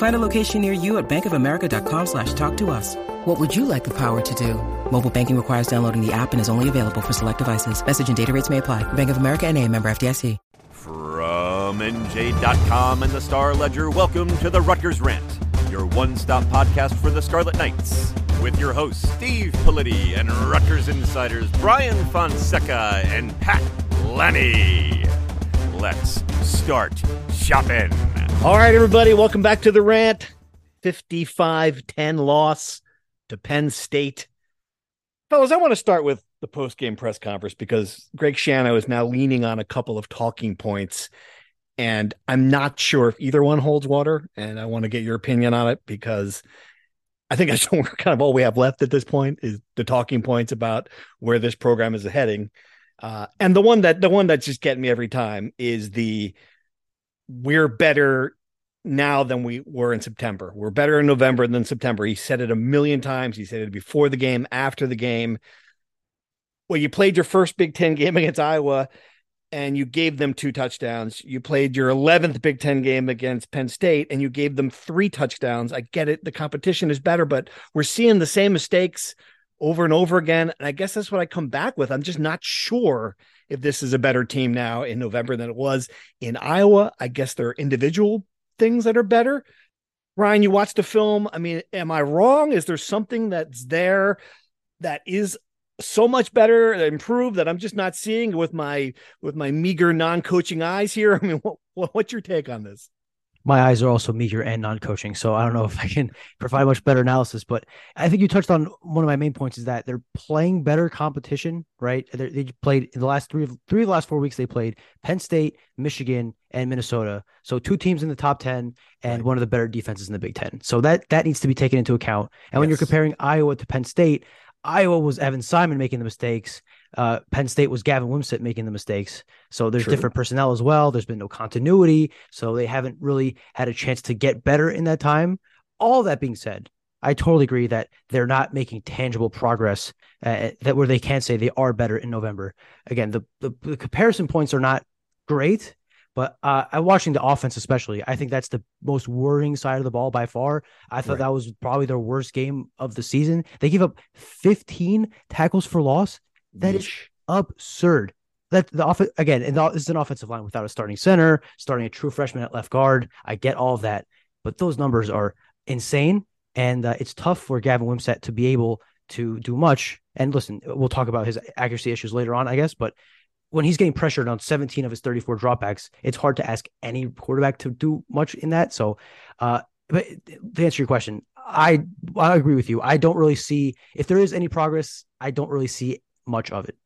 Find a location near you at bankofamerica.com slash talk to us. What would you like the power to do? Mobile banking requires downloading the app and is only available for select devices. Message and data rates may apply. Bank of America and a member FDIC. From NJ.com and the Star Ledger, welcome to the Rutgers Rant, your one-stop podcast for the Scarlet Knights. With your hosts, Steve Politi and Rutgers insiders Brian Fonseca and Pat Lanni. Let's start shopping. All right, everybody, welcome back to the rant. 55 10 loss to Penn State. Fellas, I want to start with the post game press conference because Greg Schiano is now leaning on a couple of talking points. And I'm not sure if either one holds water. And I want to get your opinion on it because I think that's kind of all we have left at this point is the talking points about where this program is heading. Uh, and the one that the one that's just getting me every time is the we're better now than we were in September. We're better in November than September. He said it a million times. He said it before the game, after the game. Well, you played your first Big Ten game against Iowa and you gave them two touchdowns. You played your 11th Big Ten game against Penn State and you gave them three touchdowns. I get it. The competition is better, but we're seeing the same mistakes over and over again. And I guess that's what I come back with. I'm just not sure if this is a better team now in November than it was in Iowa. I guess there are individual things that are better. Ryan, you watched the film. I mean, am I wrong? Is there something that's there that is so much better, improved that I'm just not seeing with my with my meager non-coaching eyes here? I mean, what, what's your take on this? My eyes are also meager and non-coaching so i don't know if i can provide much better analysis but i think you touched on one of my main points is that they're playing better competition right they they played in the last three three of the last four weeks they played penn state michigan and minnesota so two teams in the top 10 and right. one of the better defenses in the big 10 so that that needs to be taken into account and yes. when you're comparing iowa to penn state Iowa was Evan Simon making the mistakes. Uh, Penn State was Gavin Wimsatt making the mistakes. So there's True. different personnel as well. There's been no continuity. So they haven't really had a chance to get better in that time. All that being said, I totally agree that they're not making tangible progress uh, that where they can say they are better in November. Again, the, the, the comparison points are not great, but uh, I'm watching the offense, especially. I think that's the most worrying side of the ball by far. I thought right. that was probably their worst game of the season. They gave up 15 tackles for loss. That is absurd. That the off again, and this is an offensive line without a starting center, starting a true freshman at left guard. I get all of that, but those numbers are insane, and uh, it's tough for Gavin Wimsatt to be able to do much. And listen, we'll talk about his accuracy issues later on, I guess, but when he's getting pressured on 17 of his 34 dropbacks, it's hard to ask any quarterback to do much in that. So, uh, but to answer your question, I I agree with you. I don't really see if there is any progress. I don't really see much of it.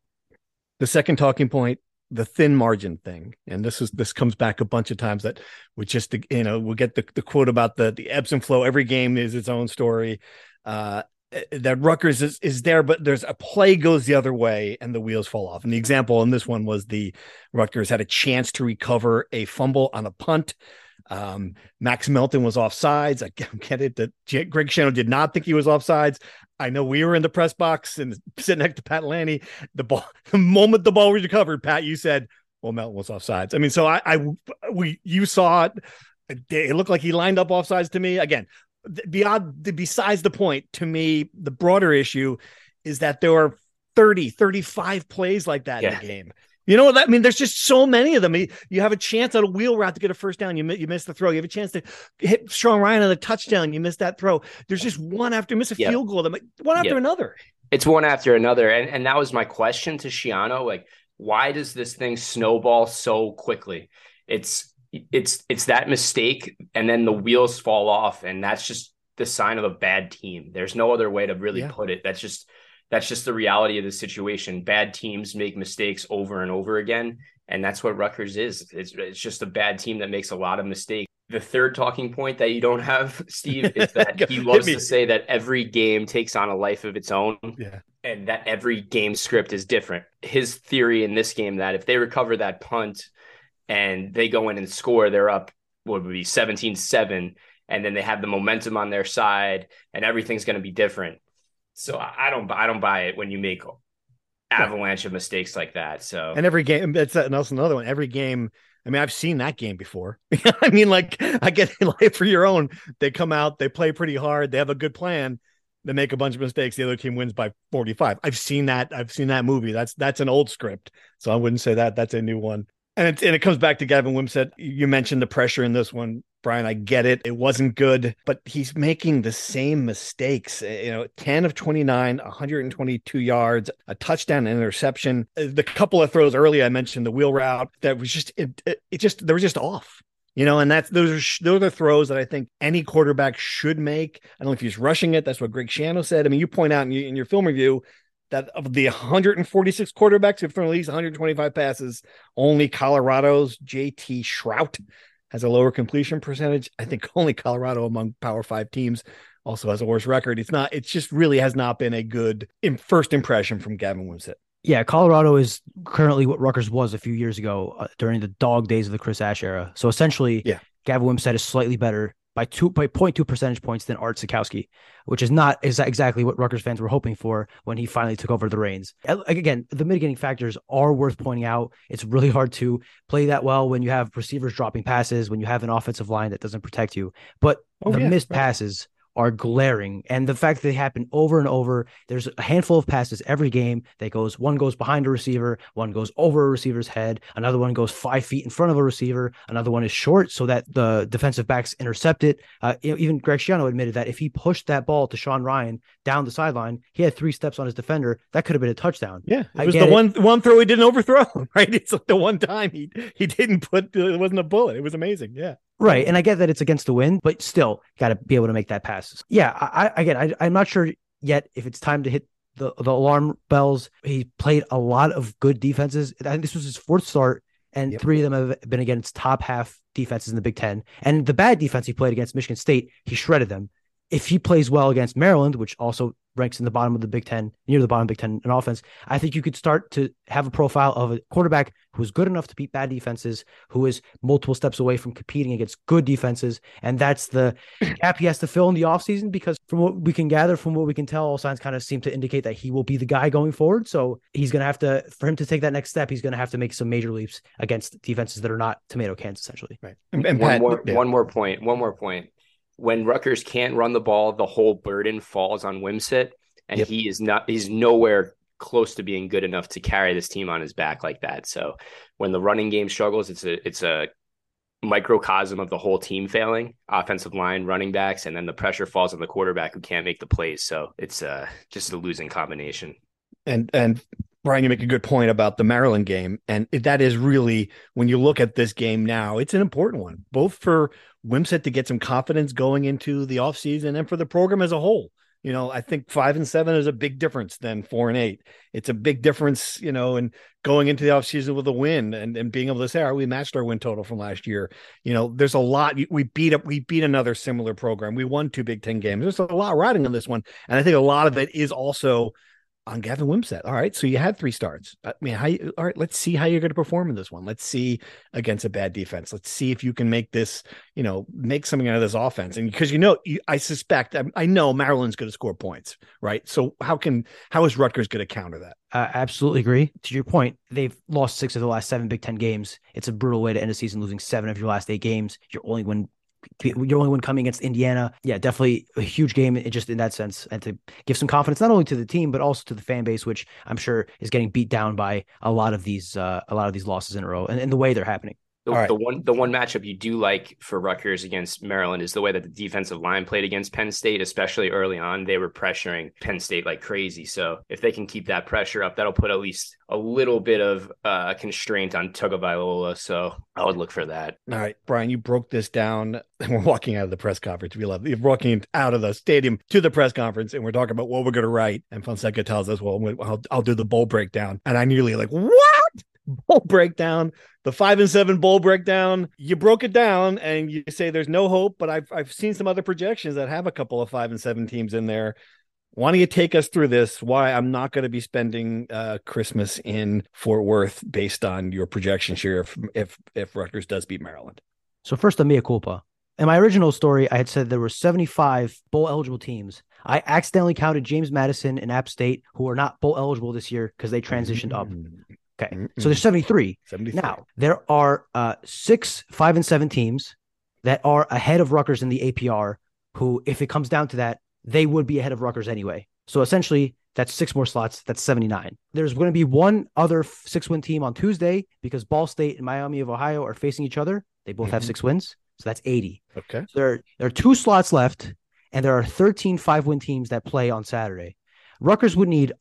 The second talking point, the thin margin thing, and this is this comes back a bunch of times that we just you know we'll get the, the quote about the the ebbs and flow. Every game is its own story. Uh, that Rutgers is, is there, but there's a play goes the other way and the wheels fall off. And the example in this one was the Rutgers had a chance to recover a fumble on a punt. Um, Max Melton was off sides. I get it that Greg Schiano did not think he was off sides. I know we were in the press box and sitting next to Pat Lanni. The ball, the moment the ball was recovered, Pat, you said, well, Melton was off sides. I mean, so I, I, we, you saw it It looked like he lined up offsides to me. Again, beyond besides the point, to me, the broader issue is that there are 30, 35 plays like that yeah. in the game. You know what I mean? There's just so many of them. You have a chance on a wheel route to get a first down. You you miss the throw. You have a chance to hit Sean Ryan on a touchdown. You miss that throw. There's just one after miss a yep. field goal. Them one after yep. another. It's one after another, and and that was my question to Schiano. Like, why does this thing snowball so quickly? It's it's it's that mistake, and then the wheels fall off, and that's just the sign of a bad team. There's no other way to really yeah. put it. That's just that's just the reality of the situation. Bad teams make mistakes over and over again. And that's what Rutgers is. It's, it's just a bad team that makes a lot of mistakes. The third talking point that you don't have, Steve, is that he loves to say that every game takes on a life of its own. Yeah. And that every game script is different. His theory in this game that if they recover that punt and they go in and score, they're up, what would be 17 7, and then they have the momentum on their side, and everything's going to be different so I don't I don't buy it when you make avalanche of mistakes like that. So and every game that's also another one. Every game. I mean, I've seen that game before. I mean, like I get life for your own. They come out, they play pretty hard, they have a good plan, they make a bunch of mistakes. The other team wins by 45. I've seen that. I've seen that movie. That's that's an old script. So I wouldn't say that. That's a new one. And it, and it comes back to Gavin Wimsatt. You mentioned the pressure in this one. Brian, I get it. It wasn't good, but he's making the same mistakes. Eh, you know, 10 of 29, 122 yards, a touchdown, an interception. Eh, the couple of throws early, I mentioned the wheel route that was just, it, it, it just, they were just off. You know, and that's those are those are the throws that I think any quarterback should make. I don't know if he's rushing it. That's what Greg Schiano said. I mean, you point out in, in your film review that of the 146 quarterbacks who've thrown at least 125 passes, only Colorado's JT Shrout has a lower completion percentage. I think only Colorado among Power Five teams also has a worse record. It's not. It's just really has not been a good in first impression from Gavin Wimsatt. Yeah, Colorado is currently what Rutgers was a few years ago uh, during the dog days of the Chris Ash era. So essentially, yeah, Gavin Wimsatt is slightly better by two by 0.2 percentage points than Art Sitkowski, which is not is exactly what Rutgers fans were hoping for when he finally took over the reins. Again, the mitigating factors are worth pointing out. It's really hard to play that well when you have receivers dropping passes, when you have an offensive line that doesn't protect you. But oh, the yeah, missed right. passes are glaring. And the fact that they happen over and over, there's a handful of passes every game that goes one goes behind a receiver, one goes over a receiver's head, another one goes five feet in front of a receiver, another one is short so that the defensive backs intercept it. Uh, even Greg Schiano admitted that if he pushed that ball to Sean Ryan down the sideline, he had three steps on his defender. That could have been a touchdown. Yeah, it I was the it. one one throw he didn't overthrow. Right, it's like the one time he he didn't put it wasn't a bullet. It was amazing. Yeah. Right. And I get that it's against the wind, but still got to be able to make that pass. Yeah. I, I again, I, I'm not sure yet if it's time to hit the, the alarm bells. He played a lot of good defenses. I think this was his fourth start, and yep. three of them have been against top half defenses in the Big Ten. And the bad defense he played against Michigan State, he shredded them. If he plays well against Maryland, which also ranks in the bottom of the Big Ten, near the bottom of the Big Ten in offense, I think you could start to have a profile of a quarterback who's good enough to beat bad defenses, who is multiple steps away from competing against good defenses. And that's the gap he has to fill in the offseason because from what we can gather, from what we can tell, all signs kind of seem to indicate that he will be the guy going forward. So he's going to have to, for him to take that next step, he's going to have to make some major leaps against defenses that are not tomato cans, essentially. Right. And, and one, Pat, more, yeah. one more point. One more point. When Rutgers can't run the ball, the whole burden falls on Wimsatt and yep. he is not he's nowhere close to being good enough to carry this team on his back like that. So when the running game struggles, it's a it's a microcosm of the whole team failing, offensive line, running backs, and then the pressure falls on the quarterback who can't make the plays. So it's uh, just a losing combination. And and Brian, you make a good point about the Maryland game, and that is really when you look at this game now, it's an important one, both for Wimsatt to get some confidence going into the offseason and for the program as a whole you know, I think five and seven is a big difference than four and eight. It's a big difference, you know, and going into the offseason with a win and, and being able to say, all right, we matched our win total from last year. You know, there's a lot. We beat up, we beat another similar program. We won two Big Ten games. There's a lot riding on this one. And I think a lot of it is also on Gavin Wimsatt. All right, so you had three starts. I mean, how? You, all right, let's see how you're going to perform in this one. Let's see against a bad defense. Let's see if you can make this, you know, make something out of this offense. And because you know, you, I suspect, I, I know Maryland's going to score points, right? So how can how is Rutgers going to counter that? I absolutely agree. To your point, they've lost six of the last seven Big Ten games. It's a brutal way to end a season, losing seven of your last eight games. Your only win your only one coming against Indiana. Yeah, definitely a huge game just in that sense, and to give some confidence not only to the team but also to the fan base, which I'm sure is getting beat down by a lot of these uh, a lot of these losses in a row, and, and the way they're happening. The, right. the, one the one matchup you do like for Rutgers against Maryland is the way that the defensive line played against Penn State, especially early on. They were pressuring Penn State like crazy. So if they can keep that pressure up, that'll put at least a little bit of uh, constraint on Tagovailoa. So I would look for that. All right, Brian, you broke this down. We're walking out of the press conference. We love you're walking out of the stadium to the press conference, and we're talking about what we're going to write. And Fonseca tells us, "Well, I'll, I'll do the bowl breakdown," and I nearly like what bowl breakdown, the five and seven bowl breakdown. You broke it down and you say there's no hope, but I've I've seen some other projections that have a couple of five and seven teams in there. Why don't you take us through this? Why I'm not going to be spending uh, Christmas in Fort Worth based on your projections here if if if Rutgers does beat Maryland. So first, the mea culpa. In my original story, I had said there were 75 bowl eligible teams. I accidentally counted James Madison and App State, who are not bowl eligible this year because they transitioned up. Okay. Mm-hmm. So there's 73. 73. Now, there are uh, six, five, and seven teams that are ahead of Rutgers in the APR, who, if it comes down to that, they would be ahead of Rutgers anyway. So essentially, that's six more slots. That's 79. There's going to be one other six win team on Tuesday because Ball State and Miami of Ohio are facing each other. They both mm-hmm. have six wins. So that's 80. Okay. So there, there are two slots left, and there are 13 five win teams that play on Saturday. Rutgers would need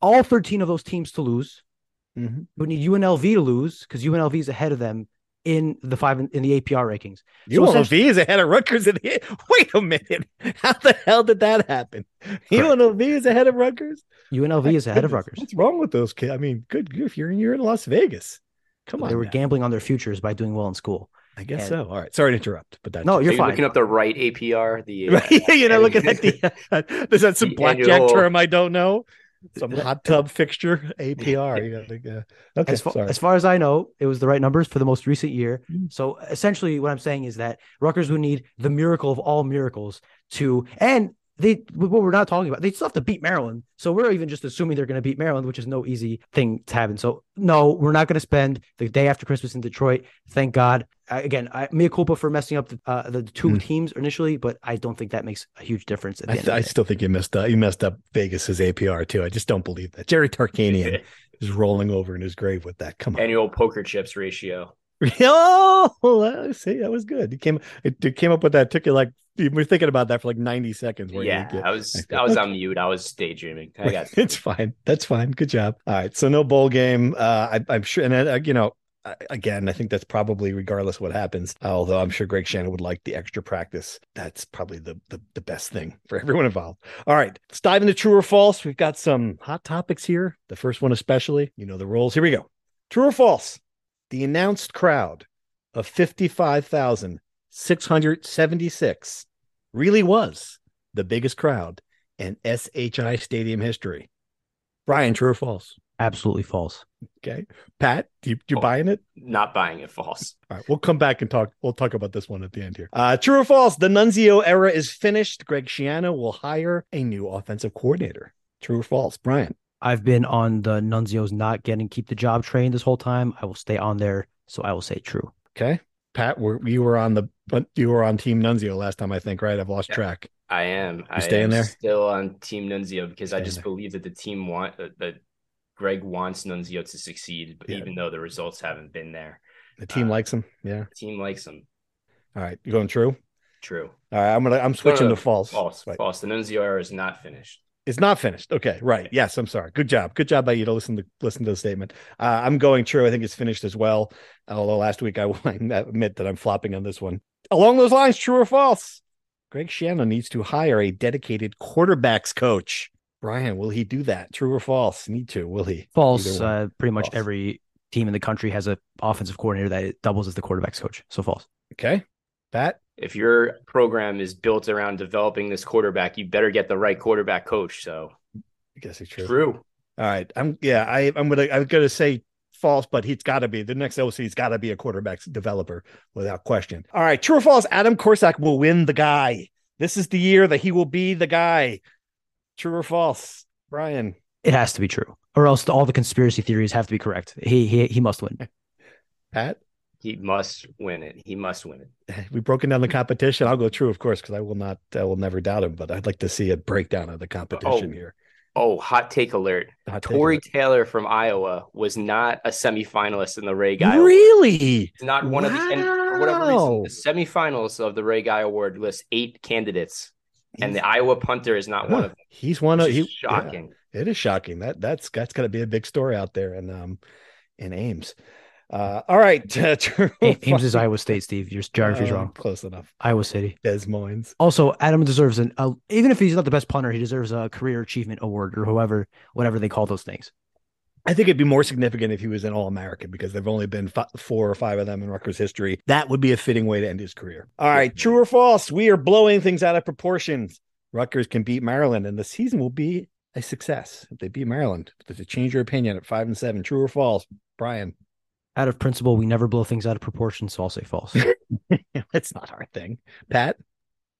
all 13 of those teams to lose Mm-hmm. We need UNLV to lose because UNLV is ahead of them in the five in, the APR rankings. So UNLV is ahead of Rutgers. In the, wait a minute, how the hell did that happen? Correct. UNLV is ahead of Rutgers. UNLV is ahead of Rutgers. What's wrong with those kids? I mean, good if you're in you're in Las Vegas. Come on, they were now. gambling on their futures by doing well in school. I guess and, so. All right. Sorry to interrupt, but that no, you're fine. Looking up the right APR. The uh, you know, looking at the uh, is that some blackjack annual... term I don't know? Some hot tub fixture APR. You know, like, uh, okay, as far, as far, as I know, it was the right numbers for the most recent year. Mm. So essentially, what I'm saying is that Rutgers would need the miracle of all miracles to, and they what we're not talking about, they still have to beat Maryland. So we're even just assuming they're going to beat Maryland, which is no easy thing to happen. So no, we're not going to spend the day after Christmas in Detroit. Thank God. I, again, I, mea culpa for messing up the, uh, the two mm. teams initially, but I don't think that makes a huge difference. I, th- I still think you messed up. You messed up Vegas's APR too. I just don't believe that. Jerry Tarkanian is rolling over in his grave with that. Come on. Annual poker chips ratio. oh, see, that was good. It came, it, it came up with that. Took you like you were thinking about that for like 90 seconds. yeah, get, I was I was on mute. I was daydreaming. I got it's fine. That's fine. Good job. All right. So no bowl game. Uh, I, am sure, and uh, you know, again, I think that's probably regardless what happens. Although I'm sure Greg Schiano would like the extra practice. That's probably the, the the best thing for everyone involved. All right, let's dive into true or false. We've got some hot topics here. The first one, especially, you know, the rules. Here we go. True or false? The announced crowd of 55,676 really was the biggest crowd in SHI Stadium history. Brian, true or false? Absolutely false. Okay, Pat, you you oh, buying it? Not buying it. False. All right, we'll come back and talk. We'll talk about this one at the end here. Uh, true or false? The Nunzio era is finished. Greg Schiano will hire a new offensive coordinator. True or false, Brian? I've been on the Nunzio's not getting keep the job train this whole time. I will stay on there, so I will say true. Okay, Pat, were, you were on the but you were on Team Nunzio last time, I think, right? I've lost yeah, track. I am. You I staying am there? Still on Team Nunzio because I just there. believe that the team want that Greg wants Nunzio to succeed, yeah. even though the results haven't been there. The team uh, likes him. Yeah. The team likes him. All right. You going true? True. All right. I'm gonna I'm switching no, no, to false. False. Right. False. The Nunzio era is not finished. It's not finished. Okay, right. Yes, I'm sorry. Good job. Good job by you to listen to listen to the statement. Uh, I'm going true. I think it's finished as well. Although last week I, I admit that I'm flopping on this one. Along those lines, true or false? Greg Schiano needs to hire a dedicated quarterbacks coach. Brian, will he do that? True or false? Need to? Will he? False. Uh, pretty much false. every team in the country has a offensive coordinator that doubles as the quarterbacks coach. So false. Okay, Pat if your program is built around developing this quarterback, you better get the right quarterback coach. So I guess it's true. True. All right. I'm yeah, I I'm gonna I'm gonna say false, but he's got to be the next OC. He's got to be a quarterback developer without question. All right, true or false? Adam Korsak will win the guy. This is the year that he will be the guy. True or false, Brian? It has to be true, or else all the conspiracy theories have to be correct. He he he must win. Pat, he must win it. He must win it. We've broken down the competition. I'll go true, of course, because I will not, I will never doubt him. But I'd like to see a breakdown of the competition Oh, here. Oh, hot take alert. Hot take Tory alert. Taylor from Iowa was not a semifinalist in the Ray Guy. Really? He's not one of the and for whatever reason, the semifinals of the Ray Guy Award lists eight candidates, and the Iowa punter is not one of them. He's one of he, shocking. yeah, it is shocking. That that's that's got to be a big story out there in um in Ames. Uh, all right, uh, true or A- Ames is? Iowa State, Steve. Your geography's Uh, wrong. Close enough. Iowa City. Des Moines. Also, Adam deserves an a, even if he's not the best punter, he deserves a career achievement award or whoever, whatever they call those things. I think it'd be more significant if he was an All American because there've only been fi- four or five of them in Rutgers history. That would be a fitting way to end his career. All right, true or false? We are blowing things out of proportions. Rutgers can beat Maryland, and the season will be a success if they beat Maryland. Does it change your opinion at five and seven? True or false, Brian? Out of principle, we never blow things out of proportion, so I'll say false. That's not our thing. Pat,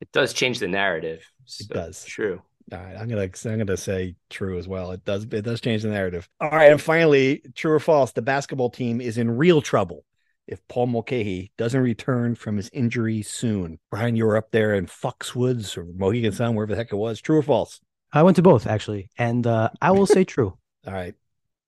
It does change the narrative. So, does. True. All right, I'm gonna I'm gonna say true as well. It does it does change the narrative. All right, and finally, true or false? The basketball team is in real trouble if Paul Mulcahy doesn't return from his injury soon. Brian, you were up there in Foxwoods or Mohegan Sun, wherever the heck it was. True or false? I went to both actually, and uh, I will say true. All right,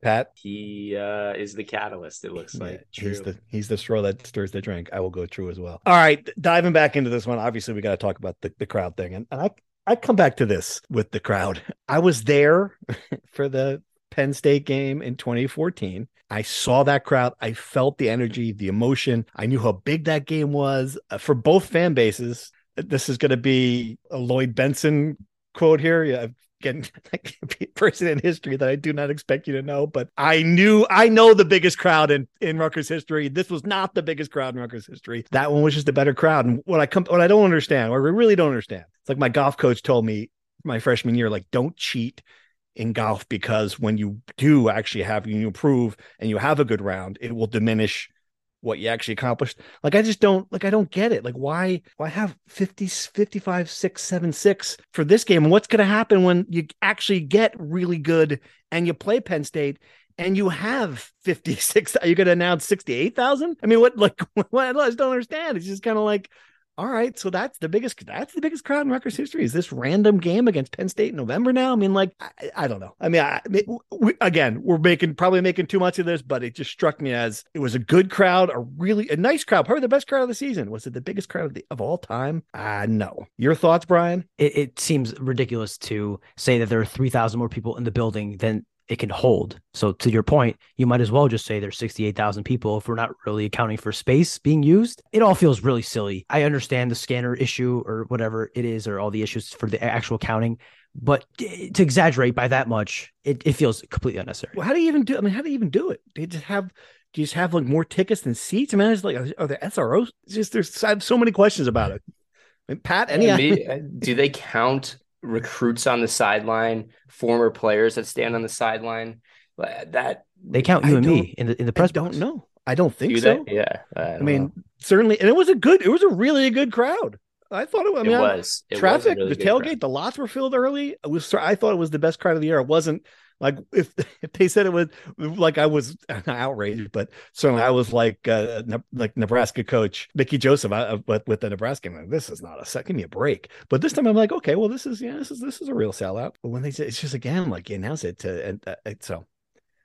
Pat. He uh, is the catalyst. It looks Yeah, like he's the he's the straw that stirs the drink. I will go true as well. All right, diving back into this one. Obviously, we got to talk about the, the crowd thing, and, and I I come back to this with the crowd. I was there for the Penn State game in 2014. I saw that crowd. I felt the energy, the emotion. I knew how big that game was uh, for both fan bases. This is going to be a Lloyd Benson quote here. Yeah, again, like a person in history that I do not expect you to know, but I knew I know the biggest crowd in in Rutgers history. This was not the biggest crowd in Rutgers history. That one was just a better crowd. And what I come, what I don't understand, or I really don't understand, it's like my golf coach told me my freshman year, like don't cheat in golf because when you do actually have you improve and you have a good round, it will diminish what you actually accomplished. Like I just don't like I don't get it. Like why why have 50 55 6 7 6 for this game what's going to happen when you actually get really good and you play Penn State and you have 56 are you're going to announce 68,000? I mean what like what I just don't understand. It's just kind of like all right, so that's the biggest that's the biggest crowd in Rutgers history. Is this random game against Penn State in November now? I mean, like I, I don't know. I mean, I, we, again, we're making probably making too much of this, but it just struck me as it was a good crowd, a really a nice crowd, probably the best crowd of the season. Was it the biggest crowd of, the, of all time? Uh no. Your thoughts, Brian? It, it seems ridiculous to say that there are three thousand more people in the building than it can hold. So to your point, you might as well just say there's 68,000 people if we're not really accounting for space being used. It all feels really silly. I understand the scanner issue or whatever it is or all the issues for the actual counting, but to exaggerate by that much, it, it feels completely unnecessary. Well, how do you even do? I mean, how do you even do it? Do you just have? Do you just have like more tickets than seats? I mean, it's like are there SROs? It's just there's I have so many questions about it. I mean, Pat, any? Yeah, me- uh, do they count recruits on the sideline, former players that stand on the sideline? Like, That They count I you and me in the in the I press don't box. know. I don't think do so. they? Yeah, I, I mean, know. certainly, and it was a good. It was a really good crowd. I thought it. I mean, it was It was traffic, really the tailgate, crowd. the lots were filled early. It was. I thought it was the best crowd of the year. It wasn't like if if they said it was like I was outraged, but certainly I was like uh, Ne- like Nebraska coach Mickey Joseph. But with the Nebraska, I'm like, this is not a second. Me a break. But this time I'm like, okay, well, this is yeah, this is this is a real sellout. But when they say it's just again like you announce it to and uh, so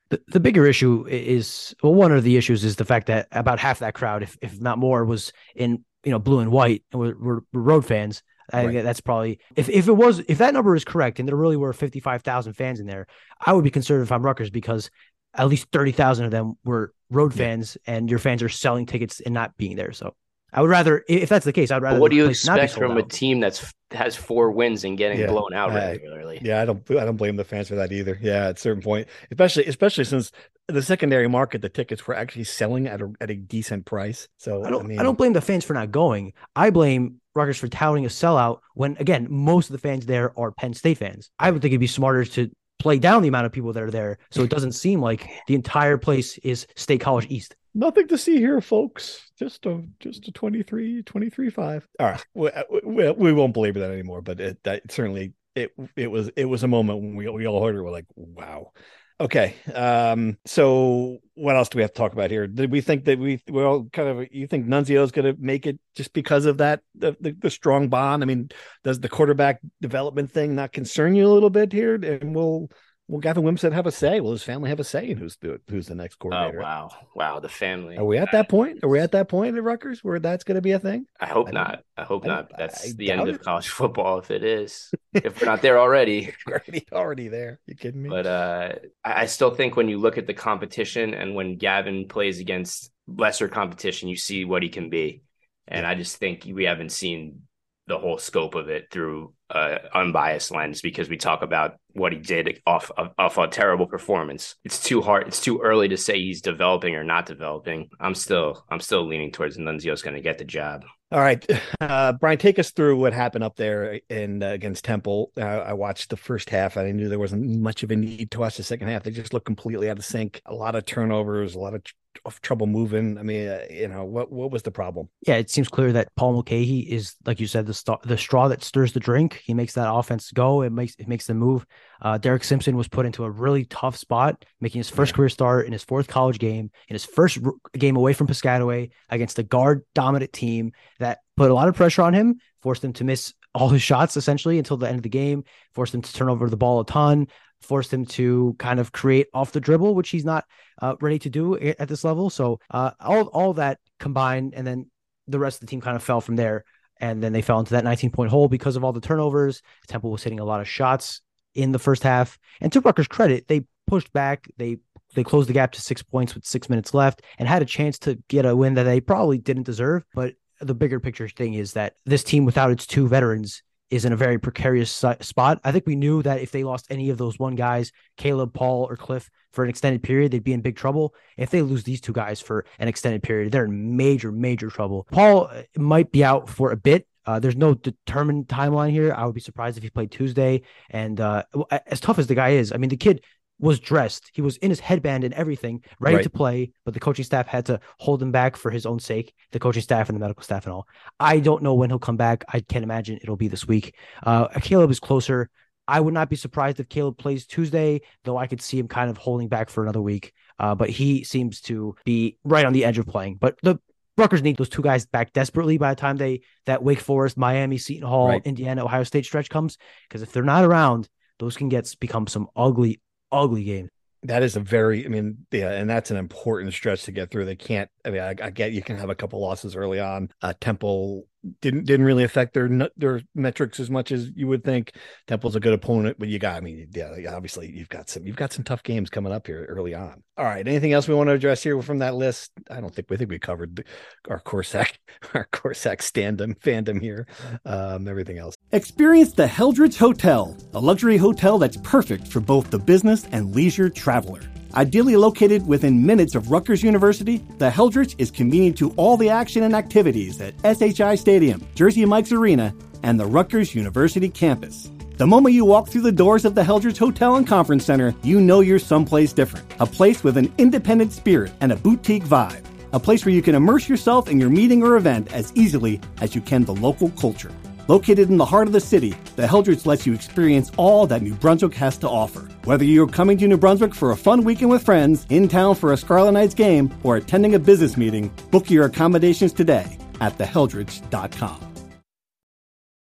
The, the bigger issue is well, one of the issues is the fact that about half that crowd, if if not more, was in you know blue and white and road fans. I Right. that's probably if if it was if that number is correct and there really were fifty five thousand fans in there, I would be concerned if I'm Rutgers because at least thirty thousand of them were road Yeah. fans and your fans are selling tickets and not being there. So I would rather if that's the case, I'd rather But what do you place not be expect sold from a team that's has four wins and getting Yeah, blown out I- regularly? Yeah, I don't I don't blame the fans for that either. Yeah, at a certain point, especially especially since the secondary market, the tickets were actually selling at a at a decent price. So I don't. I, mean, don't blame the fans for not going. I blame Rutgers for touting a sellout when, again, most of the fans there are Penn State fans. I would think it'd be smarter to play down the amount of people that are there, so it doesn't seem like the entire place is State College East. Nothing to see here, folks. Just a just a 23, 23 five. All right, we, we, we won't belabor that anymore. But it that certainly it it was it was a moment when we we all heard it. We're like, wow. Okay. Um, so what else do we have to talk about here? Did we think that we well kind of you think Nunzio is going to make it just because of that the, the, the strong bond? I mean, does the quarterback development thing not concern you a little bit here? And we'll Will Gavin Wimsatt have a say? Will his family have a say in who's the who's the next coordinator? Oh wow, wow, the family. Are we at that point? Are we at that point at Rutgers where that's going to be a thing? I hope I don't- I hope I not. That's I the end doubt of college football if it is. if we're not there already. We're already already there. You kidding me? But uh, I I still think when you look at the competition and when Gavin plays against lesser competition, you see what he can be. And I just think we haven't seen the whole scope of it through uh, unbiased lens because we talk about what he did off of, off a terrible performance. It's too hard. It's too early to say he's developing or not developing. I'm still I'm still leaning towards Nunzio's going to get the job. All right, uh, Brian, take us through what happened up there in uh, against Temple. Uh, I watched the first half. I knew there wasn't much of a need to watch the second half. They just looked completely out of sync. A lot of turnovers, a lot of, of trouble moving. I mean, uh, you know, what what was the problem? Yeah, it seems clear that Paul Mulcahy is, like you said, the the straw that stirs the drink. He makes that offense go. It makes it makes them move. Uh, Derek Simpson was put into a really tough spot, making his first career start in his fourth college game, in his first r- game away from Piscataway against a guard dominant team that put a lot of pressure on him, forced him to miss all his shots essentially until the end of the game, forced him to turn over the ball a ton, forced him to kind of create off the dribble, which he's not uh, ready to do at this level. So uh, all all that combined, and then the rest of the team kind of fell from there. And then they fell into that 19 point hole because of all the turnovers. Temple was hitting a lot of shots in the first half. And to Rutgers' credit, they pushed back. They they closed the gap to six points with six minutes left and had a chance to get a win that they probably didn't deserve. But the bigger picture thing is that this team without its two veterans is in a very precarious spot. I think we knew that if they lost any of those one guys, Caleb, Paul, or Cliff, for an extended period, they'd be in big trouble. If they lose these two guys for an extended period, they're in major, major trouble. Paul uh, might be out for a bit. Uh, there's no determined timeline here. I would be surprised if he played Tuesday. And uh, as tough as the guy is, I mean, the kid was dressed. He was in his headband and everything, ready Right. to play, but the coaching staff had to hold him back for his own sake, the coaching staff and the medical staff and all. I don't know when he'll come back. I can't imagine it'll be this week. Uh, Caleb is closer. I would not be surprised if Caleb plays Tuesday, though I could see him kind of holding back for another week. Uh, but he seems to be right on the edge of playing. But the Rutgers need those two guys back desperately by the time they that Wake Forest, Miami, Seton Hall, Right. Indiana, Ohio State stretch comes. Because if they're not around, those can get become some ugly, ugly games. That is a very, I mean, yeah, and that's an important stretch to get through. They can't. I mean, I, I get you can have a couple losses early on. Uh, Temple didn't didn't really affect their their metrics as much as you would think. Temple's a good opponent, but you got, I mean, yeah, obviously you've got some you've got some tough games coming up here early on. All right, anything else we want to address here from that list? I don't think we think we covered our Korsak our Korsak standum fandom here. Um, everything else. Experience the Heldrich Hotel, a luxury hotel that's perfect for both the business and leisure traveler. Ideally located within minutes of Rutgers University, the Heldrich is convenient to all the action and activities at SHI Stadium, Jersey Mike's Arena, and the Rutgers University campus. The moment you walk through the doors of the Heldrich Hotel and Conference Center, you know you're someplace different. A place with an independent spirit and a boutique vibe. A place where you can immerse yourself in your meeting or event as easily as you can the local culture. Located in the heart of the city, the Heldrich lets you experience all that New Brunswick has to offer. Whether you're coming to New Brunswick for a fun weekend with friends, in town for a Scarlet Knights game, or attending a business meeting, book your accommodations today at theheldrich.com.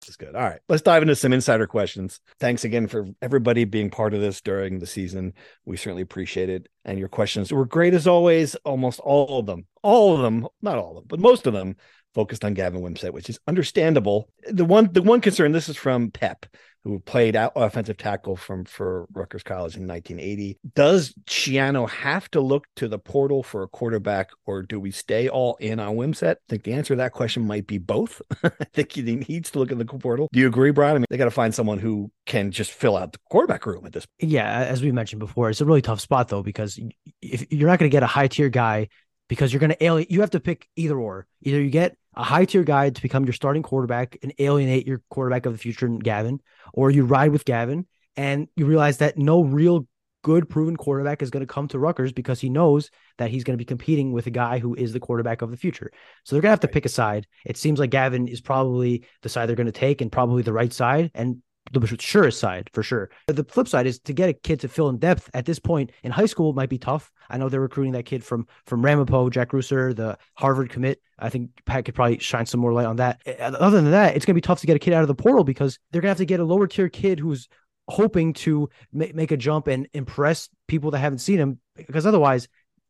This is good. All right, let's dive into some insider questions. Thanks again for everybody being part of this during the season. We certainly appreciate it. And your questions were great as always. Almost all of them, all of them, not all of them, but most of them focused on Gavin Wimsatt, which is understandable. The one, the one concern. This is from Pep, who played offensive tackle from for Rutgers College in 1980. Does Schiano have to look to the portal for a quarterback, or do we stay all in on Wimsatt? I think the answer to that question might be both. I think he needs to look at the portal. Do you agree, Brian? I mean, they got to find someone who can just fill out the quarterback room at this. Yeah, as we mentioned before, it's a really tough spot though because if you're not going to get a high tier guy because you're going to alienate, you have to pick either or. Either you get a high tier guy to become your starting quarterback and alienate your quarterback of the future Gavin, or you ride with Gavin and you realize that no real good proven quarterback is going to come to Rutgers because he knows that he's going to be competing with a guy who is the quarterback of the future. So they're going to have to pick a side. It seems like Gavin is probably the side they're going to take and probably the right side. And the surest side for sure. The flip side is to get a kid to fill in depth at this point in high school might be tough. I know they're recruiting that kid from from Ramapo, Jack Reuser, the Harvard commit. I think Pat could probably shine some more light on that. Other than that, it's going to be tough to get a kid out of the portal because they're going to have to get a lower tier kid who's hoping to make, make a jump and impress people that haven't seen him because otherwise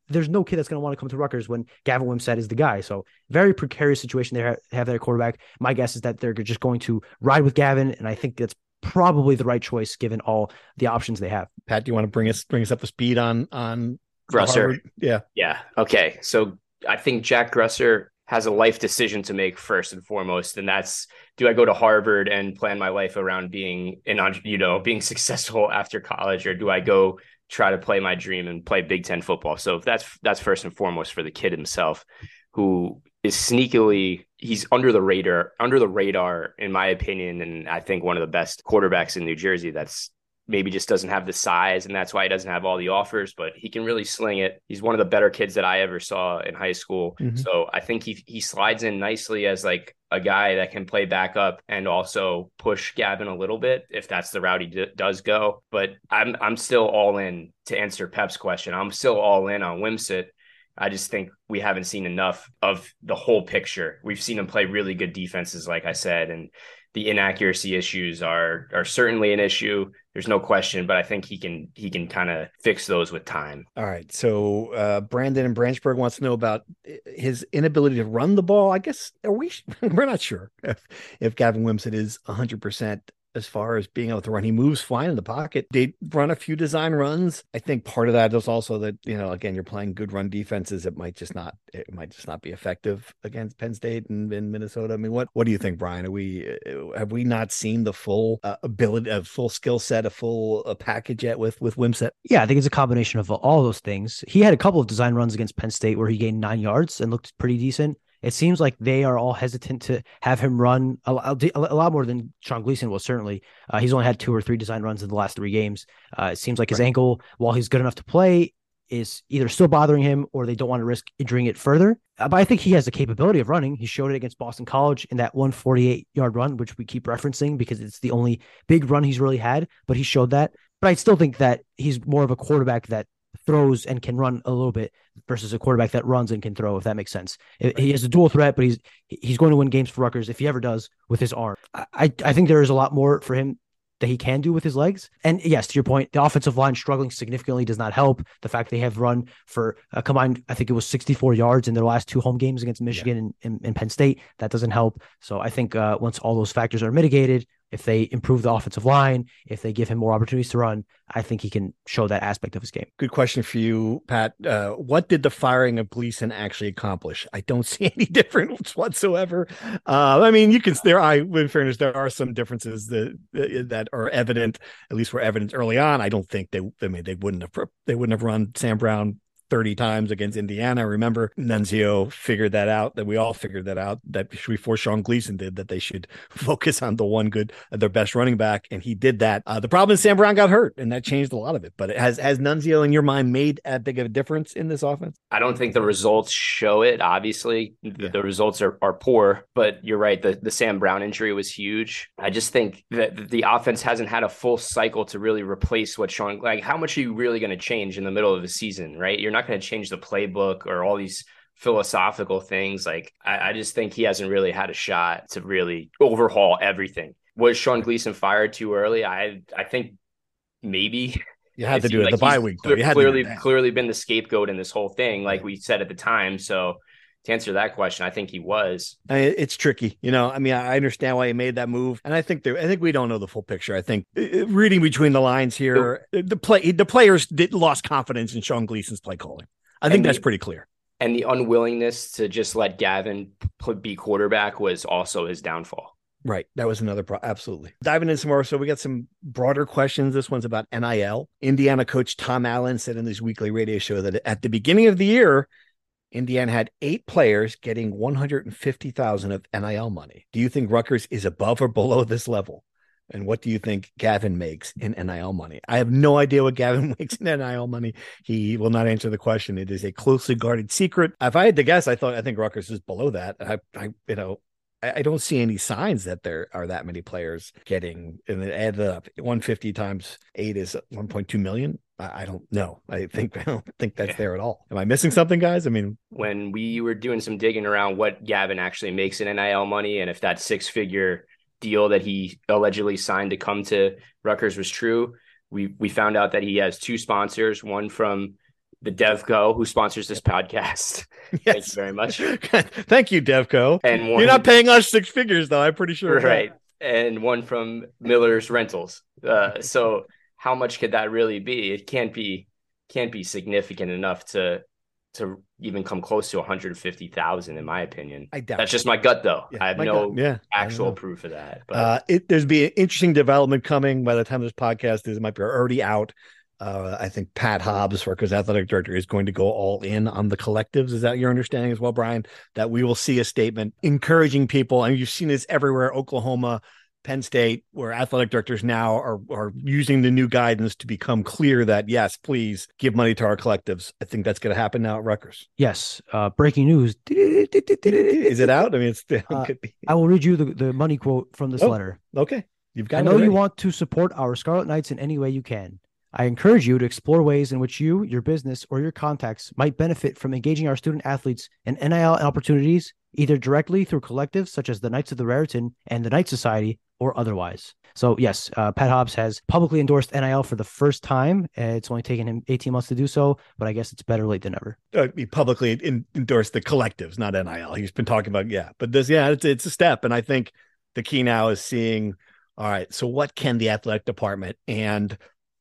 there's no kid that's going to want to come to Rutgers when Gavin Wimsatt is the guy. So very precarious situation they have their quarterback. My guess is that they're just going to ride with Gavin, and I think that's probably the right choice given all the options they have. Pat, do you want to bring us bring us up to speed on on Grusser? Yeah, yeah. Okay, so I think Jack Grusser has a life decision to make first and foremost, and that's do I go to Harvard and plan my life around being an you know being successful after college, or do I go try to play my dream and play Big Ten football? So that's that's first and foremost for the kid himself, who is sneakily he's under the radar under the radar in my opinion and I think one of the best quarterbacks in New Jersey that's maybe just doesn't have the size and that's why he doesn't have all the offers but he can really sling it. He's one of the better kids that i ever saw in high school. Mm-hmm. so i think he he slides in nicely as like a guy that can play backup and also push gavin a little bit if that's the route he d- does go. But i'm i'm still all in to answer pep's question i'm still all in on wimsatt I just think we haven't seen enough of the whole picture. We've seen him play really good defenses, like I said, and the inaccuracy issues are are certainly an issue. There's no question, but I think he can he can kind of fix those with time. All right. So uh, Brandon and Branchburg wants to know about his inability to run the ball. I guess are we we're not sure if if Gavin Wimsatt is 100 percent as far as being able to run. He moves fine in the pocket. They run a few design runs. I think part of that is also that you know again you're playing good run defenses. It might just not it might just not be effective against Penn State and in Minnesota. I mean, what what do you think, Brian? Are we uh, have we not seen the full uh, ability, a full skill set, a full uh, package yet with with Wimsatt? Yeah, I think it's a combination of all those things. He had a couple of design runs against Penn State where he gained nine yards and looked pretty decent it seems like they are all hesitant to have him run a, a, a lot more than Sean Gleeson was. Certainly, uh, he's only had two or three design runs in the last three games. Uh, it seems like his right. ankle, while he's good enough to play, is either still bothering him or they don't want to risk injuring it further. Uh, but I think he has the capability of running. He showed it against Boston College in that 148 yard run, which we keep referencing because it's the only big run he's really had. But he showed that. But I still think that he's more of a quarterback that throws and can run a little bit versus a quarterback that runs and can throw, if that makes sense. Right. He has a dual threat, but he's he's going to win games for Rutgers if he ever does with his arm. I, I think there is a lot more for him that he can do with his legs. And yes, to your point, the offensive line struggling significantly does not help. The fact they have run for a combined, I think it was 64 yards in their last two home games against Michigan yeah. and, and, and, Penn State, that doesn't help. So I think uh, once all those factors are mitigated, if they improve the offensive line, if they give him more opportunities to run, I think he can show that aspect of his game. Good question for you, Pat. Uh, what did the firing of Gleeson actually accomplish? I don't see any difference whatsoever. Uh, I mean, you can there. I, in fairness, there are some differences that that are evident. At least were evident early on. I don't think they. I mean, they wouldn't have. They wouldn't have run Sam Brown 30 times against Indiana. Remember, Nunzio figured that out, that we all figured that out, that before Sean Gleeson did, that they should focus on the one good, their best running back. And he did that. Uh, the problem is Sam Brown got hurt, and that changed a lot of it. But it has, has Nunzio, in your mind, made a big of a difference in this offense? I don't think the results show it. Obviously, yeah. the results are, are poor, but you're right. The, the Sam Brown injury was huge. I just think that the offense hasn't had a full cycle to really replace what Sean, like, how much are you really going to change in the middle of the season, right? You're not going to change the playbook or all these philosophical things. Like I, I, just think he hasn't really had a shot to really overhaul everything. Was Sean Gleeson fired too early? I I think maybe you had to do it like the bye week. Though. You clearly clearly been the scapegoat in this whole thing, like we said at the time. So to answer that question, I think he was. It's tricky, you know. I mean, I understand why he made that move, and I think there. I think we don't know the full picture. I think uh, uh, reading between the lines here, the play, the players did lost confidence in Sean Gleeson's play calling. I think the, that's pretty clear. And the unwillingness to just let Gavin be quarterback was also his downfall. Right. That was another pro. Absolutely. Diving in some more. So we got some broader questions. This one's about NIL. Indiana coach Tom Allen said in his weekly radio show that at the beginning of the year, Indiana had eight players getting 150,000 of NIL money. Do you think Rutgers is above or below this level? And what do you think Gavin makes in NIL money? I have no idea what Gavin makes in NIL money. He will not answer the question. It is a closely guarded secret. If I had to guess, I thought I think Rutgers is below that. I, I you know, I, don't see any signs that there are that many players getting and it added up 150 times eight is 1.2 million. I, I don't know. I think I don't think that's there at all. Am I missing something, guys? I mean, when we were doing some digging around what Gavin actually makes in NIL money and if that six figure deal that he allegedly signed to come to Rutgers was true, we we found out that he has two sponsors, one from the DevCo who sponsors this podcast. Thank you yes. very much. Thank you, Devco. And one You're not paying us six figures, though. I'm pretty sure. right. And one from Miller's Rentals. Uh, so how much could that really be? It can't be can't be significant enough to to even come close to 150,000 in my opinion. I doubt. That's just my gut though. Yeah, I have no yeah, actual proof of that. But Uh, it, there's be an interesting development coming by the time this podcast is. It might be already out. Uh, I think Pat Hobbs, Rutgers athletic director, is going to go all in on the collectives. Is that your understanding as well, Brian? That we will see a statement encouraging people, and you've seen this everywhere, Oklahoma, Penn State, where athletic directors now are are using the new guidance to become clear that yes, please give money to our collectives. I think that's going to happen now at Rutgers. Yes. Uh, breaking news. Is it out? I mean, it's it Uh, could be. I will read you the, the money quote from this Oh, letter. Okay, you've got. I it know you want to support our Scarlet Knights in any way you can. I encourage you to explore ways in which you, your business, or your contacts might benefit from engaging our student athletes in NIL opportunities, either directly through collectives such as the Knights of the Raritan and the Knight Society, or otherwise. So, yes, uh, Pat Hobbs has publicly endorsed NIL for the first time. It's only taken him 18 months to do so, but I guess it's better late than never. uh, he publicly in, endorsed the collectives, not NIL. He's been talking about yeah, but this yeah, it's it's a step, and I think the key now is seeing all right. So what can the athletic department and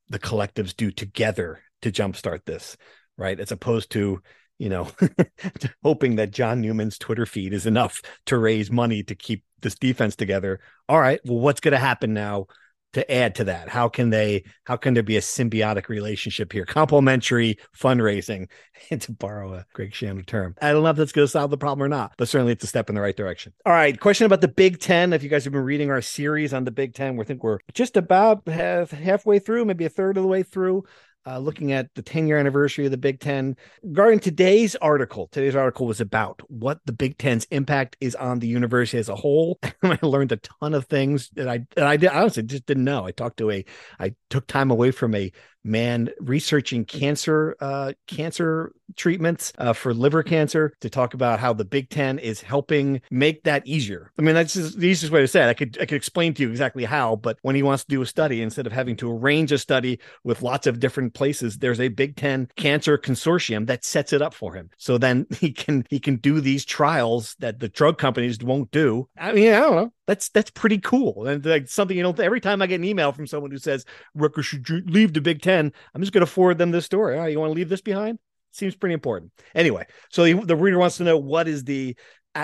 the collectives do together to jumpstart this, right? As opposed to you know hoping that John Newman's Twitter feed is enough to raise money to keep this defense together. All right, well, what's going to happen now? to add to that? How can they how can there be a symbiotic relationship here? Complementary fundraising. To borrow a greg Schiano term i don't know if that's going to solve the problem or not but certainly it's a step in the right direction. All right question about the big 10 if you guys have been reading our series on the big 10 we think we're just about half, halfway through maybe a third of the way through uh, looking at the 10 year anniversary of the Big Ten. Regarding today's article, today's article was about what the Big Ten's impact is on the university as a whole. I learned a ton of things that I that I did, honestly just didn't know. I talked to a, I took time away from a man researching cancer uh, cancer treatments uh, for liver cancer to talk about how the Big Ten is helping make that easier. I mean, that's just the easiest way to say it. I could I could explain to you exactly how, but when he wants to do a study, instead of having to arrange a study with lots of different places, there's a Big Ten cancer consortium that sets it up for him. So then he can he can do these trials that the drug companies won't do. I mean, I don't know. That's that's pretty cool. And like something you know, every time I get an email from someone who says Rutgers should leave the Big Ten, I'm just going to forward them this story. Oh, you want to leave this behind? Seems pretty important. Anyway, so the, the reader wants to know what is the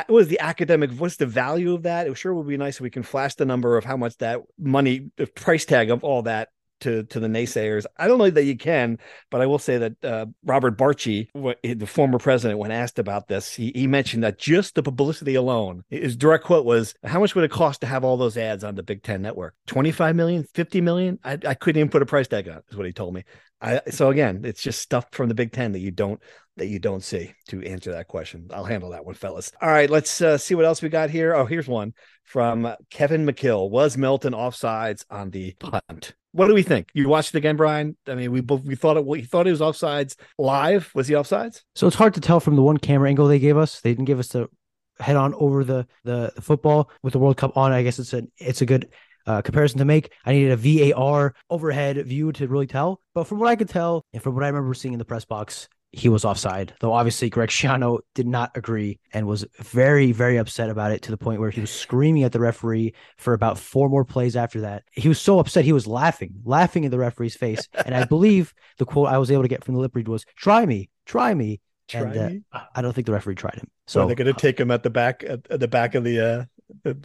what is the academic what's the value of that it sure would be nice if we can flash the number of how much that money the price tag of all that to to the naysayers. I don't know that you can, but I will say that uh, Robert Barchi, the former president, when asked about this, he, he mentioned that just the publicity alone, his direct quote was, "How much would it cost to have all those ads on the Big Ten network? Twenty five million, fifty million? I, I couldn't even put a price tag on." Is what he told me. I, so again, it's just stuff from the Big Ten that you don't that you don't see to answer that question. I'll handle that one, fellas. All right, let's uh, see what else we got here. Oh, here's one from Kevin McKill. Was Milton offsides on the punt? What do we think? You watched it again, Brian? I mean, we both we thought it. We thought it was offsides live. Was he offsides? So it's hard to tell from the one camera angle they gave us. They didn't give us the head on over the the, the football with the World Cup on. I guess it's a it's a good uh, comparison to make. I needed a VAR overhead view to really tell. But from what I could tell, and from what I remember seeing in the press box, he was offside. Though obviously Greg Schiano did not agree and was very, very upset about it to the point where he was screaming at the referee for about four more plays after that. He was so upset he was laughing, laughing in the referee's face. And I believe the quote I was able to get from the lip read was, "Try me, try me." Try and uh, me? I don't think the referee tried him. So So they're going to take him at the back at, at the back of the uh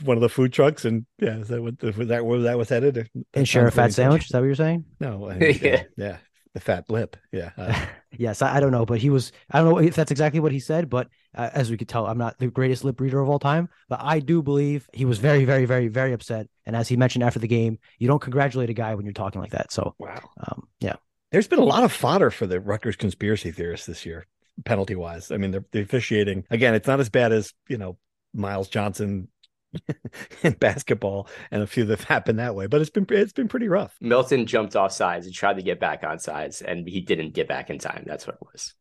one of the food trucks, and yeah, is that what was that where that was headed? That and share a fat sandwich. Is that what you're saying? No, I mean, yeah, Yeah. The fat lip. Yeah, uh, Yes, I, I don't know, but he was. I don't know if that's exactly what he said, but uh, as we could tell, I'm not the greatest lip reader of all time. But I do believe he was very, very, very, very upset. And as he mentioned after the game, you don't congratulate a guy when you're talking like that. So, wow. um, yeah, There's been a lot of fodder for the Rutgers conspiracy theorists this year, penalty wise. I mean, the, the officiating again, it's not as bad as you know Myles Johnson in basketball and a few that have happened that way. But it's been it's been pretty rough. Milton jumped off sides and tried to get back on sides, and he didn't get back in time. That's what it was.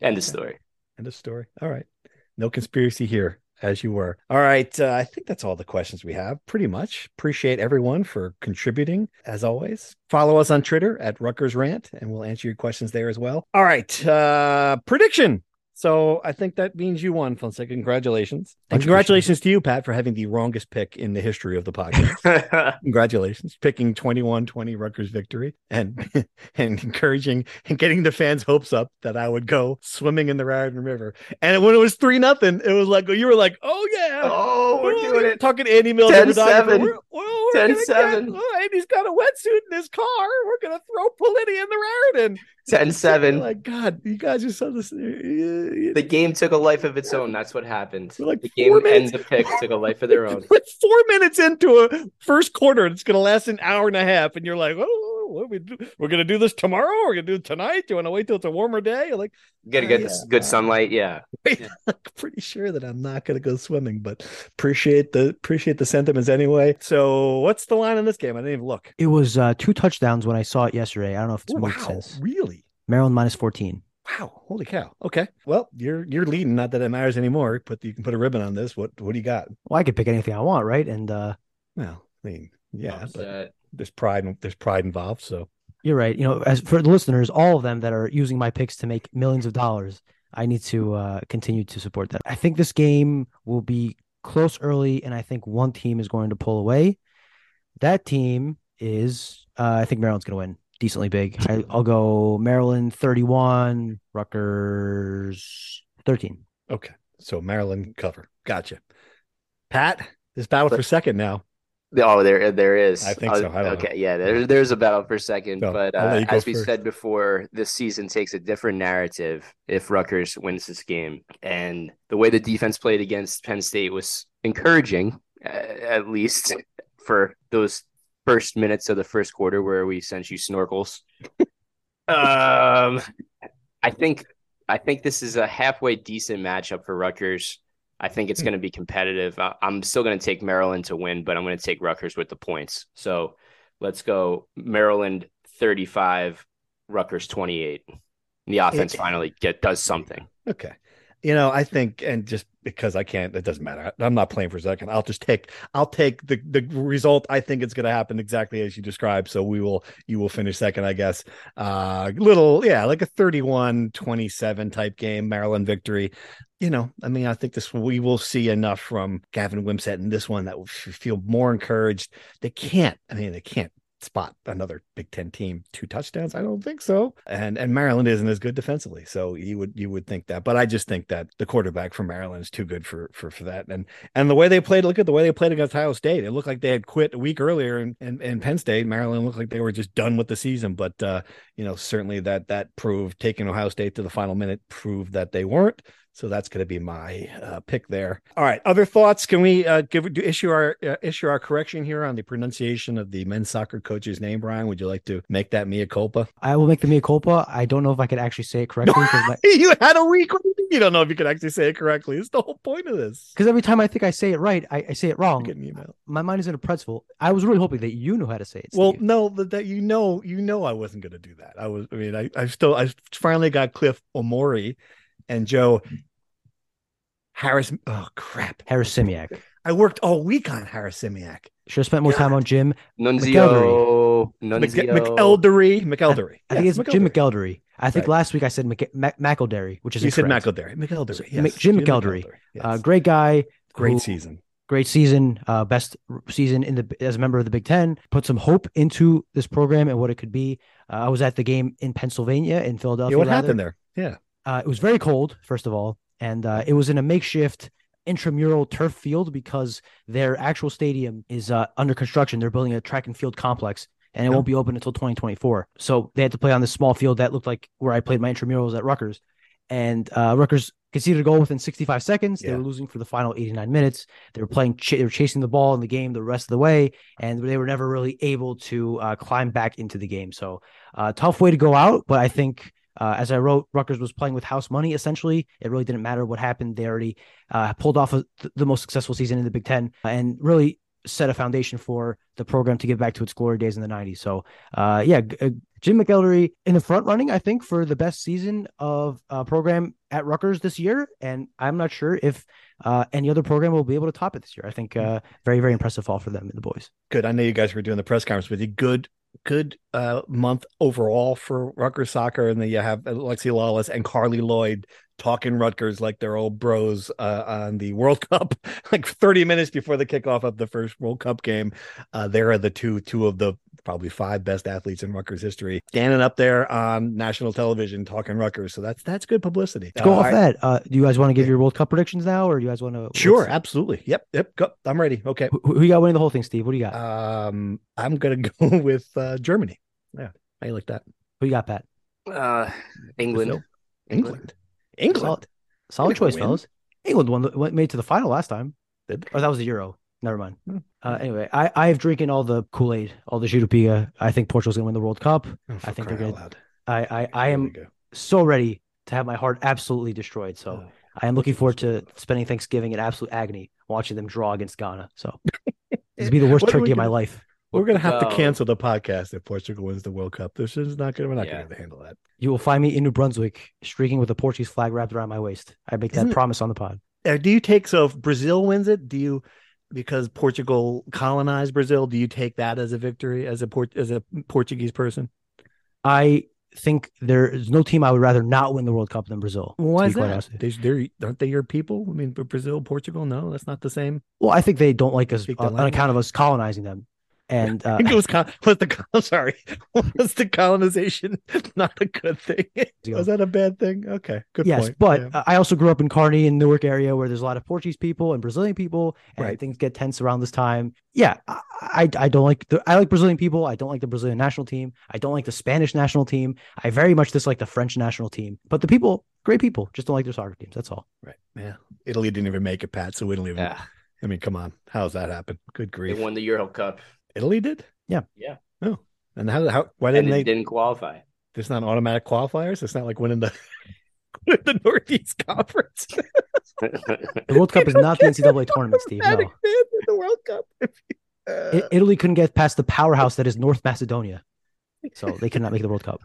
End of story. End of story. All right. No conspiracy here, as you were. All right. Uh, I think that's all the questions we have, pretty much. Appreciate everyone for contributing, as always. Follow us on Twitter at Rutgers Rant, and we'll answer your questions there as well. All right. Uh, prediction. So I think that means you won, Fonseca. Congratulations. And congratulations to you, Pat, for having the wrongest pick in the history of the podcast. congratulations. Picking 21 20 Rutgers victory and and encouraging and getting the fans' hopes up that I would go swimming in the Raritan River. And when it was 3 nothing, it was like, you were like, oh, yeah. Oh, we're doing it. Talking to Andy Mills. 10 7. We're, we're 10 gonna 7. Get, oh, Andy's got a wetsuit in his car. We're going to throw Politi in the Raritan. 10 7. Like, God, you guys are so. This, the game took a life of its own. That's what happened. Like the game minutes. and the pick took a life of their own. Like four minutes into a first quarter, it's going to last an hour and a half, and you're like, "Oh, what we do? we're going to do this tomorrow? We're going to do it tonight? Do you want to wait till it's a warmer day?" You're like, Get a good, yeah. good sunlight. Yeah, yeah. Pretty sure that I'm not going to go swimming, but appreciate the appreciate the sentiments anyway. So, what's the line on this game? I didn't even look. It was uh, two touchdowns when I saw it yesterday. I don't know if it's wow, sense. Really? Maryland minus 14. Wow, holy cow. Okay. Well, you're you're leading, not that it matters anymore, but you can put a ribbon on this. What what do you got? Well, I could pick anything I want, right? And uh well, I mean, yeah, but there's pride there's pride involved, so you're right. You know, as for the listeners, all of them that are using my picks to make millions of dollars, I need to uh continue to support that. I think this game will be close early, and I think one team is going to pull away. That team is uh, I think Maryland's gonna win decently big. I, will go Maryland 31, Rutgers 13. Okay. So Maryland cover. Gotcha. Pat, this battle for second now. Oh, there, there is. I think so. I okay, know. yeah, there, there's a battle for second, So, but uh, as we first. said before, this season takes a different narrative if Rutgers wins this game, and the way the defense played against Penn State was encouraging, uh, at least for those first minutes of the first quarter where we sent you snorkels. um, I think I think this is a halfway decent matchup for Rutgers. I think it's hmm. going to be competitive. I, I'm still going to take Maryland to win, but I'm going to take Rutgers with the points. So let's go Maryland 35, Rutgers 28. The offense It- finally get does something. Okay. You know, I think, and just because I can't, it doesn't matter. I'm not playing for a second. I'll just take, I'll take the the result. I think it's going to happen exactly as you described. So we will, you will finish second, I guess. Uh, little, yeah, like a 31 27 type game, Maryland victory. You know, I mean, I think this we will see enough from Gavin Wimsatt in this one that will feel more encouraged. They can't, I mean, they can't spot another Big Ten team two touchdowns. I don't think so. And and Maryland isn't as good defensively, so you would you would think that. But I just think that the quarterback from Maryland is too good for for for that. And and the way they played, look at the way they played against Ohio State. It looked like they had quit a week earlier, and and, and Penn State, Maryland looked like they were just done with the season. But uh, you know, certainly that that proved taking Ohio State to the final minute proved that they weren't. So that's going to be my uh, pick there. All right. Other thoughts? Can we uh, give do issue our uh, issue our correction here on the pronunciation of the men's soccer coach's name? Brian, would you like to make that mea culpa? I will make the mea culpa. I don't know if I could actually say it correctly my, you had a week. You don't know if you can actually say it correctly. It's the whole point of this. because every time I think I say it right, I, I say it wrong. My mind is in a pretzel. I was really hoping that you knew how to say it. Well, no, that, that you know, you know, I wasn't going to do that. I was. I mean, I, I still, I finally got Cliff Omori and Joe Harris. Oh crap! Harris Simiak. I worked all week on Harris Simiak. Should have spent more time on Jim. Nunzio, Mc, Nunzio, McElderry, McElderry. I think Yes, it's Jim McElderry. I think Right. last week I said Mc, Mac, McElderry, which is You said incorrect. McElderry. McElderry. So, Yes. Mc- Jim McElderry. Yes. Uh, great guy. Great who- season. Great season. Uh, best season in the as a member of the Big Ten. Put some hope into this program and what it could be. Uh, I was at the game in Pennsylvania in Philadelphia. Yeah, what rather. happened there? Yeah. Uh, it was very cold, first of all, and uh, it was in a makeshift intramural turf field because their actual stadium is uh, under construction. They're building a track and field complex, and it Yeah. won't be open until 2024. So they had to play on this small field that looked like where I played my intramurals at Rutgers, and uh, Rutgers conceded a goal within 65 seconds. They were losing for the final 89 minutes. They were playing, ch- they were chasing the ball in the game the rest of the way, and they were never really able to uh, climb back into the game. So uh, tough way to go out, but I think Uh, as I wrote, Rutgers was playing with house money. Essentially, it really didn't matter what happened. They already uh, pulled off a, the most successful season in the Big Ten and really set a foundation for the program to get back to its glory days in the 90s. So, uh, yeah, uh, Jim McElderry in the front running, I think, for the best season of a program at Rutgers this year. And I'm not sure if uh, any other program will be able to top it this year. I think uh, very, very impressive fall for them and the boys. Good. I know you guys were doing the press conference with you. Good good uh, month overall for Rutgers soccer, and then you have Alexi Lalas and Carli Lloyd talking Rutgers like they're old bros uh, on the World Cup, like 30 minutes before the kickoff of the first World Cup game. Uh, there are the two two of the probably five best athletes in Rutgers history standing up there on national television talking Rutgers. So that's that's good publicity. Let's go off that. Uh, do you guys want to give your World Cup predictions now, or do you guys want to? Sure, absolutely. Yep, yep. Go. I'm ready. Okay. Who, who you got winning the whole thing, Steve? What do you got? Um, I'm gonna go with uh, Germany. Yeah, I like that. Who you got, Pat? Uh, England. England. England. England. Solid, solid choice, win. fellas. England won, went made to the final last time. Did or that was the Euro. Never mind. Hmm. Uh, anyway, I I have drinking all the Kool Aid, all the Chirupia. I think Portugal's gonna win the World Cup. Oh, I think they're good. I I, I am so ready to have my heart absolutely destroyed. So oh, I am looking forward to spending Thanksgiving in absolute agony watching them draw against Ghana. So this will be the worst turkey of my life. We're gonna have to cancel the podcast if Portugal wins the World Cup. This is not gonna. We're not yeah. gonna handle that. You will find me in New Brunswick, streaking with a Portuguese flag wrapped around my waist. I make Isn't that it, promise on the pod. Uh, do you take so if Brazil wins it? Do you because Portugal colonized Brazil? Do you take that as a victory as a port as a Portuguese person? I think there is no team I would rather not win the World Cup than Brazil. Why is that? They, they're, aren't they your people? I mean, Brazil, Portugal, no, that's not the same. Well, I think they don't like us uh, on account of us colonizing them. And uh, I think it was was the I'm sorry was the colonization not a good thing? was that a bad thing? Okay, good yes, point. but yeah. I also grew up in Kearny in Newark area where there's a lot of Portuguese people and Brazilian people, and right. things get tense around this time. Yeah, I, I, I don't like the I like Brazilian people. I don't like the Brazilian national team. I don't like the Spanish national team. I very much dislike the French national team. But the people, great people, just don't like their soccer teams. That's all. Right. Yeah. Italy didn't even make it, Pat. So we don't even. Yeah. I mean, come on. How's that happen? Good grief. They won the Euro Cup. Italy did. Yeah. Yeah. Oh, and how? How? Why didn't they? Didn't qualify. There's not automatic qualifiers. It's not like winning the the Northeast Conference. the World Cup is not the NCAA tournament, Steve. No. The World Cup. Uh, Italy couldn't get past the powerhouse that is North Macedonia, so they could not make the World Cup.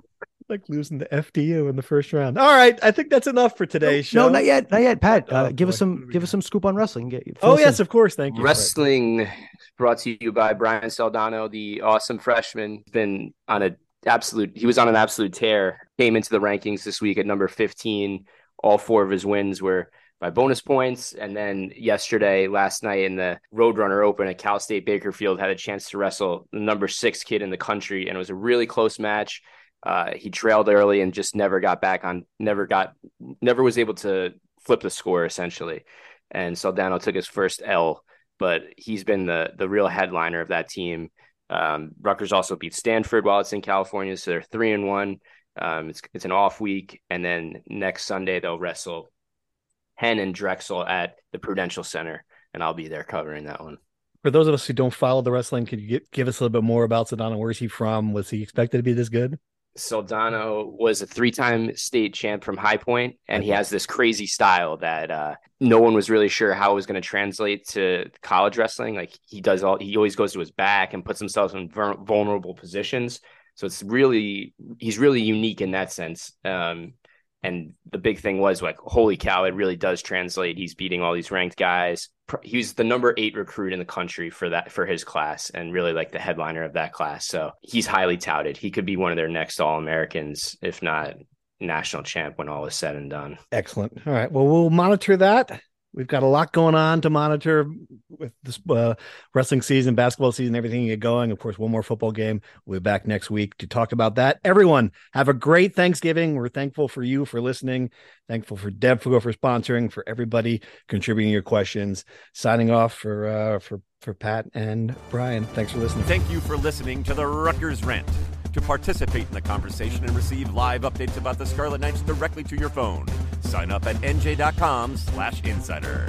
Like losing the FDU in the first round. All right, I think that's enough for today's no, show. No, not yet, not yet. Pat, uh, oh, give boy. us some, give us some scoop on wrestling. Get, oh yes, in. of course. Thank you. Wrestling brought to you by Brian Soldano, the awesome freshman. Been on a absolute. He was on an absolute tear. Came into the rankings this week at number fifteen. All four of his wins were by bonus points. And then yesterday, last night in the Roadrunner Open at Cal State Bakersfield, had a chance to wrestle the number six kid in the country, and it was a really close match. Uh, he trailed early and just never got back on, never got, never was able to flip the score essentially. And Soldano took his first L, but he's been the the real headliner of that team. Um, Rutgers also beat Stanford while it's in California, so they're three and one. Um, it's it's an off week, and then next Sunday they'll wrestle Hen and Drexel at the Prudential Center, and I'll be there covering that one. For those of us who don't follow the wrestling, could you give us a little bit more about Soldano? Where's he from? Was he expected to be this good? Soldano was a three-time state champ from High Point, and he has this crazy style that uh, no one was really sure how it was going to translate to college wrestling. Like he does all, he always goes to his back and puts himself in vulnerable positions. So it's really, he's really unique in that sense. Um, and the big thing was like, holy cow, it really does translate. He's beating all these ranked guys. He was the number eight recruit in the country for that for his class, and really like the headliner of that class. So he's highly touted. He could be one of their next All Americans, if not national champ, when all is said and done. Excellent. All right. Well, we'll monitor that. We've got a lot going on to monitor with this uh, wrestling season, basketball season, everything get going. Of course, one more football game. We'll be back next week to talk about that. Everyone, have a great Thanksgiving. We're thankful for you for listening. Thankful for Deb for sponsoring, for everybody contributing your questions. Signing off for uh, for for Pat and Brian. Thanks for listening. Thank you for listening to the Rutgers Rant. To participate in the conversation and receive live updates about the Scarlet Knights directly to your phone, sign up at nj.com slash insider.